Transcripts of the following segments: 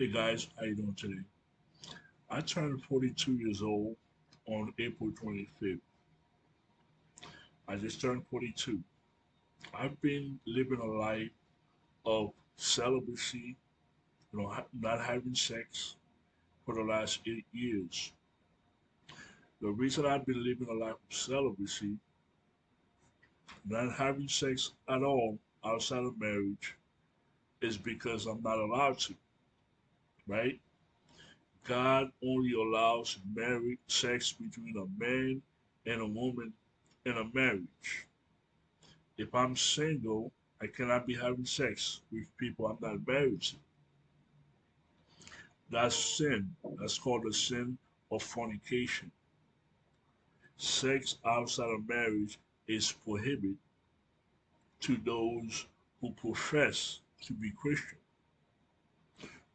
Hey guys, how you doing today? I turned 42 years old on April 25th. I just turned 42. I've been living a life of celibacy, you know, not having sex for the last eight years. The reason I've been living a life of celibacy, not having sex at all outside of marriage, is because I'm not allowed to, right? God only allows marriage sex between a man and a woman in a marriage. If I'm single, I cannot be having sex with people I'm not married to. That's sin. That's called the sin of fornication. Sex outside of marriage is prohibited to those who profess to be Christian.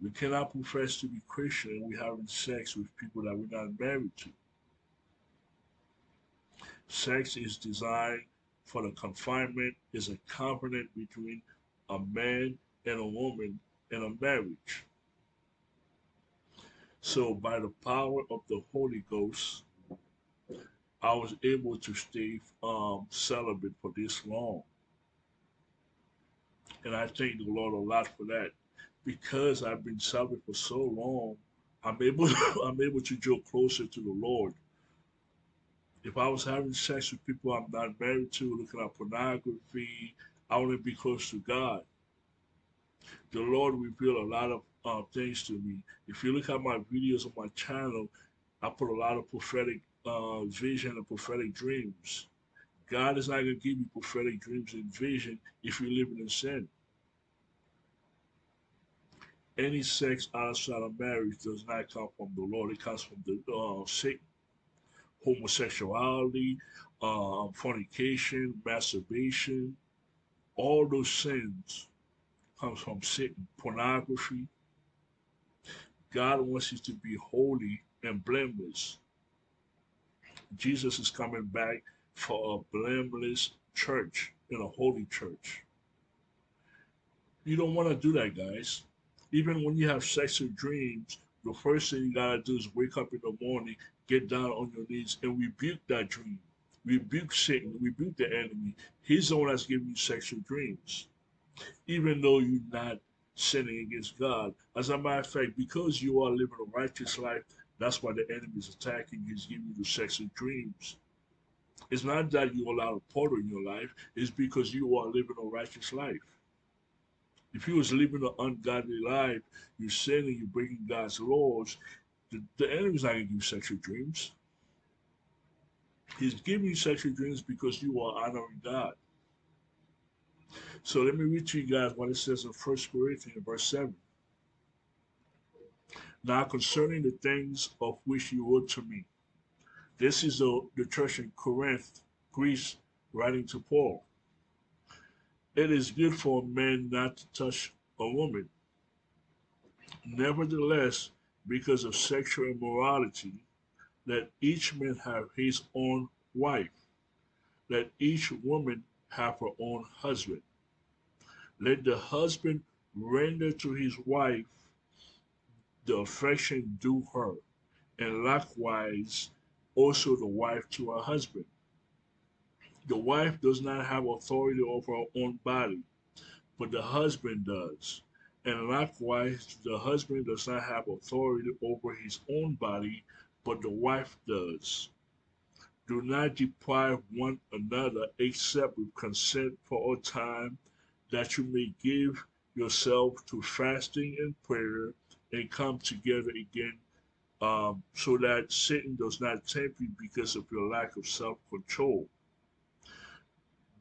We cannot profess to be Christian and we're having sex with people that we're not married to. Sex is designed for the confinement, is a covenant between a man and a woman in a marriage. So by the power of the Holy Ghost, I was able to stay um, celibate for this long. And I thank the Lord a lot for that because I've been celibate for so long, I'm able I'm able to draw closer to the Lord. If I was having sex with people I'm not married to, looking at pornography, I want to be close to God. The Lord revealed a lot of uh, things to me. If you look at my videos on my channel, I put a lot of prophetic uh, vision and prophetic dreams. God is not going to give you prophetic dreams and vision if you're living in sin any sex outside of marriage does not come from the Lord. It comes from the uh, Satan. Homosexuality, uh, fornication, masturbation, all those sins comes from Satan. Pornography. God wants you to be holy and blameless. Jesus is coming back for a blameless church in a holy church. You don't want to do that, guys even when you have sexual dreams, the first thing you gotta do is wake up in the morning, get down on your knees, and rebuke that dream. Rebuke Satan, rebuke the enemy. He's the one that's giving you sexual dreams. Even though you're not sinning against God. As a matter of fact, because you are living a righteous life, that's why the enemy is attacking. you. He's giving you sexual dreams. It's not that you allow a portal in your life, it's because you are living a righteous life. If you was living an ungodly life, you're sinning, you're breaking God's laws, the, the enemy's not going to give you sexual dreams. He's giving you sexual dreams because you are honoring God. So let me read to you guys what it says in First Corinthians, verse 7. Now concerning the things of which you wrote to me. This is the, the church in Corinth, Greece, writing to Paul. It is good for a man not to touch a woman. Nevertheless, because of sexual immorality, let each man have his own wife. Let each woman have her own husband. Let the husband render to his wife the affection due her, and likewise also the wife to her husband. The wife does not have authority over her own body, but the husband does. And likewise, the husband does not have authority over his own body, but the wife does. Do not deprive one another except with consent for a time, that you may give yourself to fasting and prayer and come together again, um, so that Satan does not tempt you because of your lack of self control.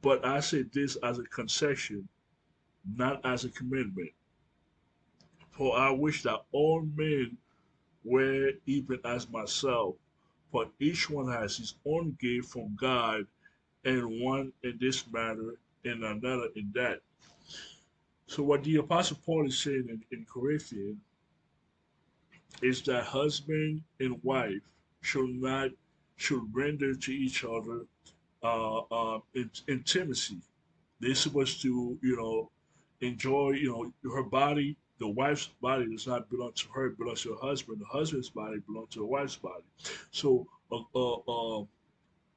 But I say this as a concession, not as a commitment. For I wish that all men were even as myself, but each one has his own gift from God, and one in this matter, and another in that. So what the Apostle Paul is saying in, in Corinthians is that husband and wife should not should render to each other uh, uh, intimacy. They're supposed to, you know, enjoy, you know, her body The wife's body does not belong to her; it belongs to her husband. The husband's body belongs to the wife's body. So, uh, uh, uh,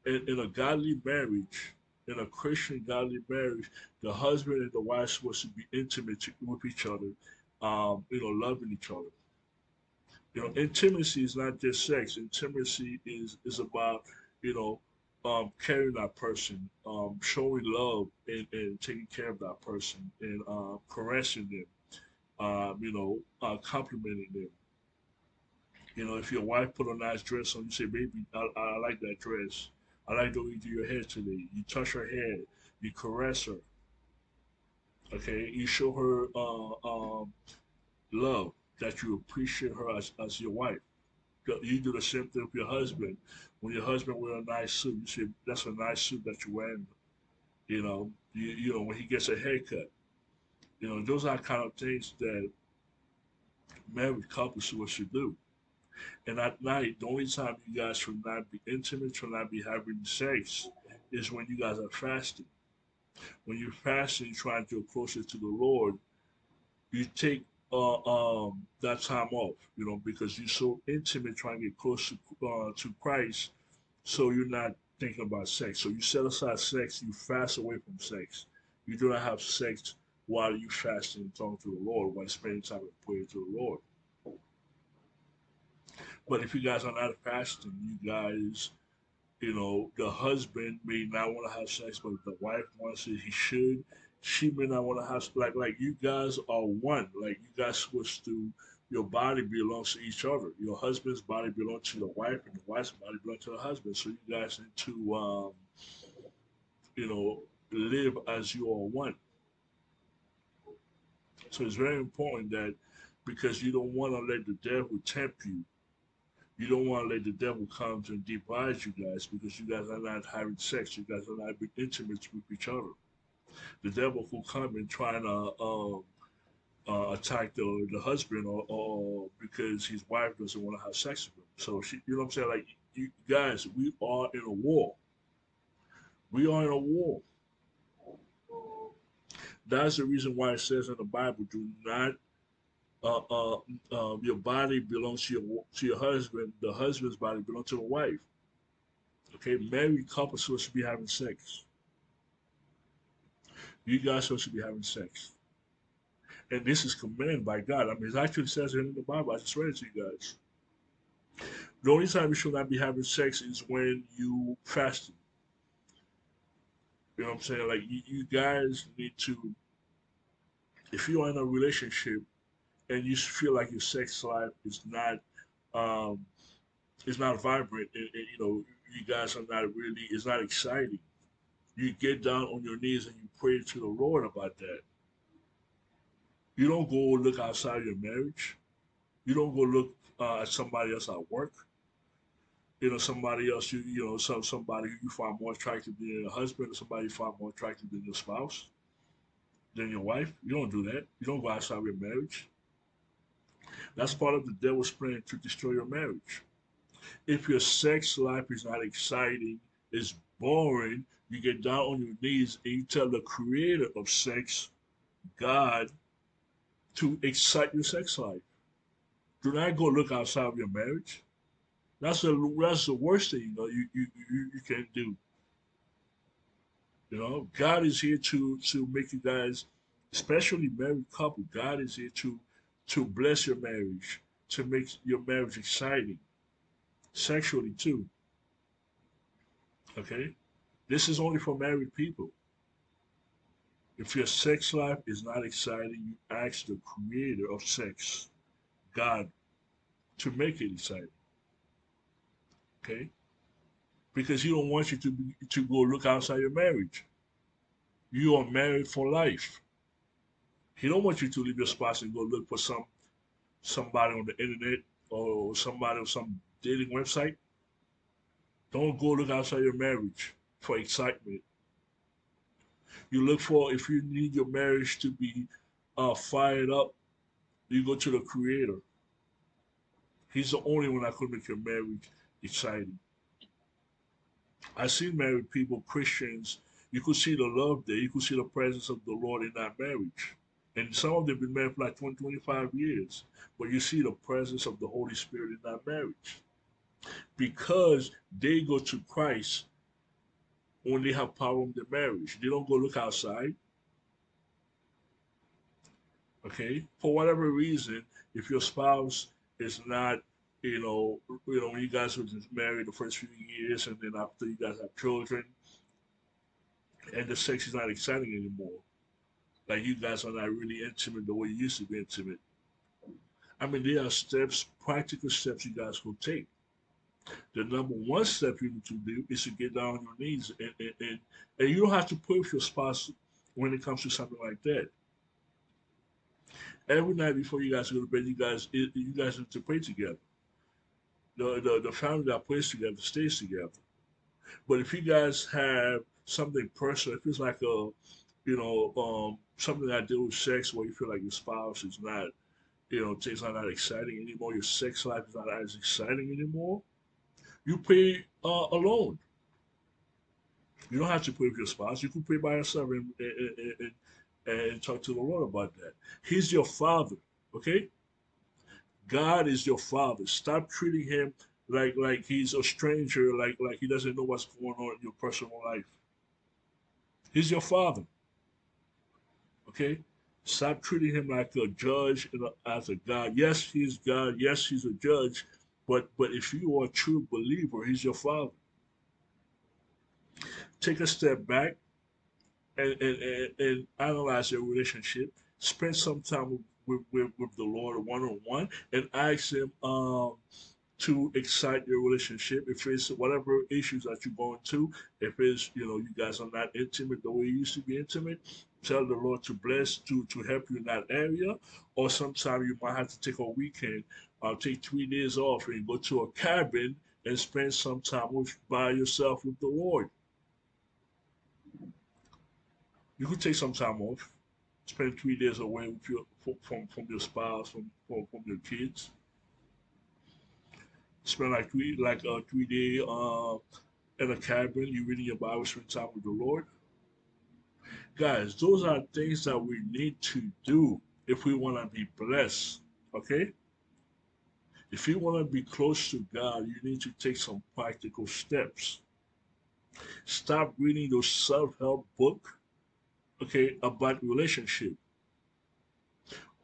in, in a godly marriage, in a Christian godly marriage, the husband and the wife are supposed to be intimate with each other, um, you know, loving each other. You know, intimacy is not just sex. Intimacy is is about, you know, um, carrying that person, um, showing love and, and taking care of that person and uh, caressing them, um, you know, uh, complimenting them. You know, if your wife put a nice dress on, you say, baby, I, I like that dress. I like the way you do your hair today. You touch her hair, you caress her. Okay, you show her uh, um, love that you appreciate her as, as your wife. You do the same thing with your husband. When your husband wear a nice suit, you say that's a nice suit that you're wearing. You know, you, you know when he gets a haircut. You know, those are kind of things that married couples should do. And at night, the only time you guys should not be intimate, should not be having sex, is when you guys are fasting. When you're fasting, trying to get closer to the Lord, you take uh, um, that time off, you know, because you're so intimate trying to get close to, uh, to Christ, so you're not thinking about sex. So you set aside sex, you fast away from sex. You do not have sex while you fasting and talking to the Lord, while spending time in prayer to the Lord. But if you guys are not fasting, you guys, you know, the husband may not want to have sex, but the wife wants it, he should she may not want to have like like you guys are one. Like you guys supposed to your body belongs to each other. Your husband's body belongs to the wife, and the wife's body belongs to the husband. So you guys need to, um, you know, live as you are one. So it's very important that because you don't want to let the devil tempt you, you don't want to let the devil come and divide you guys because you guys are not having sex. You guys are not being intimate with each other the devil who come and trying to um, uh, attack the the husband or, or because his wife doesn't want to have sex with him. So she, you know what I'm saying? Like you guys, we are in a war. We are in a war. That's the reason why it says in the Bible, do not uh, uh, uh, your body belongs to your to your husband. The husband's body belongs to the wife. Okay, married couples supposed to be having sex. You guys supposed to be having sex. And this is commanded by God. I mean, it actually says it in the Bible. I just read it to you guys. The only time you should not be having sex is when you fasting. You know what I'm saying? Like, you, you guys need to, if you are in a relationship and you feel like your sex life is not, um, is not vibrant, and, and you know, you guys are not really, it's not exciting you get down on your knees and you pray to the Lord about that. You don't go look outside your marriage. You don't go look uh, at somebody else at work. You know, somebody else you you know, some somebody you find more attractive than your husband, or somebody you find more attractive than your spouse, than your wife. You don't do that. You don't go outside your marriage. That's part of the devil's plan to destroy your marriage. If your sex life is not exciting, is boring, you get down on your knees and you tell the creator of sex, God, to excite your sex life. Do not go look outside of your marriage. That's the that's the worst thing you know you you, you, you can do. You know, God is here to to make you guys, especially married couple. God is here to to bless your marriage, to make your marriage exciting, sexually too. Okay. This is only for married people. If your sex life is not exciting, you ask the creator of sex, God, to make it exciting. Okay? Because he don't want you to be, to go look outside your marriage. You are married for life. He don't want you to leave your spouse and go look for some somebody on the internet or somebody on some dating website. Don't go look outside your marriage for excitement. You look for if you need your marriage to be uh, fired up, you go to the Creator. He's the only one that could make your marriage exciting. I see married people, Christians, you could see the love there. You could see the presence of the Lord in that marriage. And some of them have been married for like 20, 25 years. But you see the presence of the Holy Spirit in that marriage. Because they go to Christ when they have problem in their marriage. They don't go look outside. Okay? For whatever reason, if your spouse is not, you know, you know, when you guys were just married the first few years and then after you guys have children, and the sex is not exciting anymore. Like you guys are not really intimate the way you used to be intimate. I mean, there are steps, practical steps you guys can take. The number one step you need to do is to get down on your knees, and, and, and, and you don't have to push your spouse when it comes to something like that. Every night before you guys go to bed, you guys you guys need to pray together. The, the, the family that prays together stays together. But if you guys have something personal, if it's like a, you know, um, something that deals with sex where you feel like your spouse is not, you know, things are not exciting anymore, your sex life is not as exciting anymore, you pray uh, alone. You don't have to pray with your spouse. You can pray by yourself and, and, and, and talk to the Lord about that. He's your father, okay? God is your father. Stop treating him like like he's a stranger, like like he doesn't know what's going on in your personal life. He's your father. Okay? Stop treating him like a judge and a, as a God. Yes, he's God. Yes, he's a judge. But but if you are a true believer, he's your father. Take a step back and, and, and, and analyze your relationship. Spend some time with, with, with the Lord one on one and ask him um, to excite your relationship. If it's whatever issues that you're going to, if it's, you know, you guys are not intimate the way you used to be intimate, tell the Lord to bless, to, to help you in that area. Or sometimes you might have to take a weekend, uh, take three days off and go to a cabin and spend some time with, by yourself with the Lord. You could take some time off, spend three days away your, from, from your spouse, from, from, from your kids spend like three like a three day uh in a cabin, you reading your Bible, spend time with the Lord. Guys, those are things that we need to do if we want to be blessed. Okay? If you want to be close to God, you need to take some practical steps. Stop reading those self-help book, okay, about relationship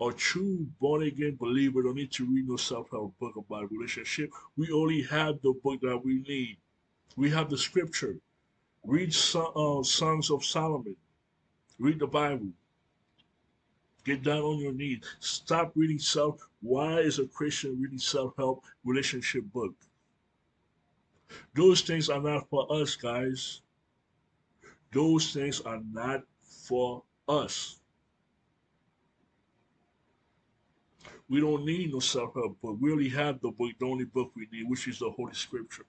a true born again believer don't need to read no self help book about relationship. We only have the book that we need. We have the scripture. Read uh, Songs of Solomon. Read the Bible. Get down on your knees. Stop reading self. Why is a Christian reading self help relationship book? Those things are not for us, guys. Those things are not for us. We don't need no self-help book. We only have the book, the only book we need, which is the Holy Scripture.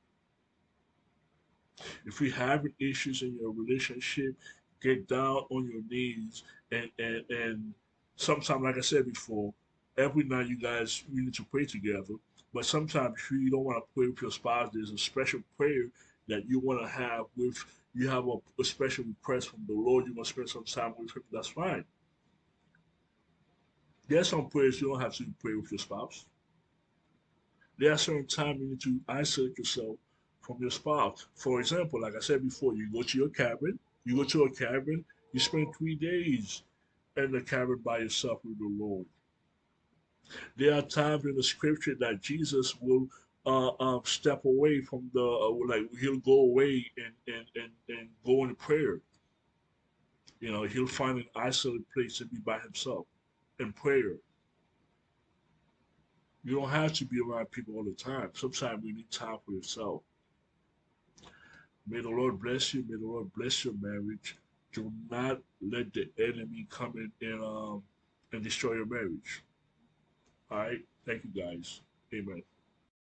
If you're having issues in your relationship, get down on your knees and and and sometimes, like I said before, every night you guys you need to pray together. But sometimes if you don't want to pray with your spouse, there's a special prayer that you want to have with you have a, a special request from the Lord. You want to spend some time with him. That's fine. There are some prayers you don't have to pray with your spouse. There are certain times you need to isolate yourself from your spouse. For example, like I said before, you go to your cabin, you go to a cabin, you spend three days in the cabin by yourself with the Lord. There are times in the scripture that Jesus will uh, uh, step away from the, uh, like he'll go away and, and, and, and go in prayer. You know, he'll find an isolated place to be by himself and prayer. You don't have to be around people all the time. Sometimes we need time for yourself. May the Lord bless you. May the Lord bless your marriage. Do not let the enemy come in and um and destroy your marriage. All right. Thank you guys. Amen.